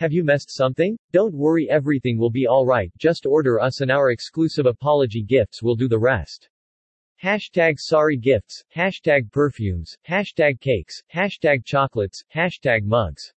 Have you messed something? Don't worry everything will be alright, just order us and our exclusive apology gifts will do the rest. Hashtag sorry gifts, hashtag perfumes, hashtag cakes, hashtag chocolates, hashtag mugs.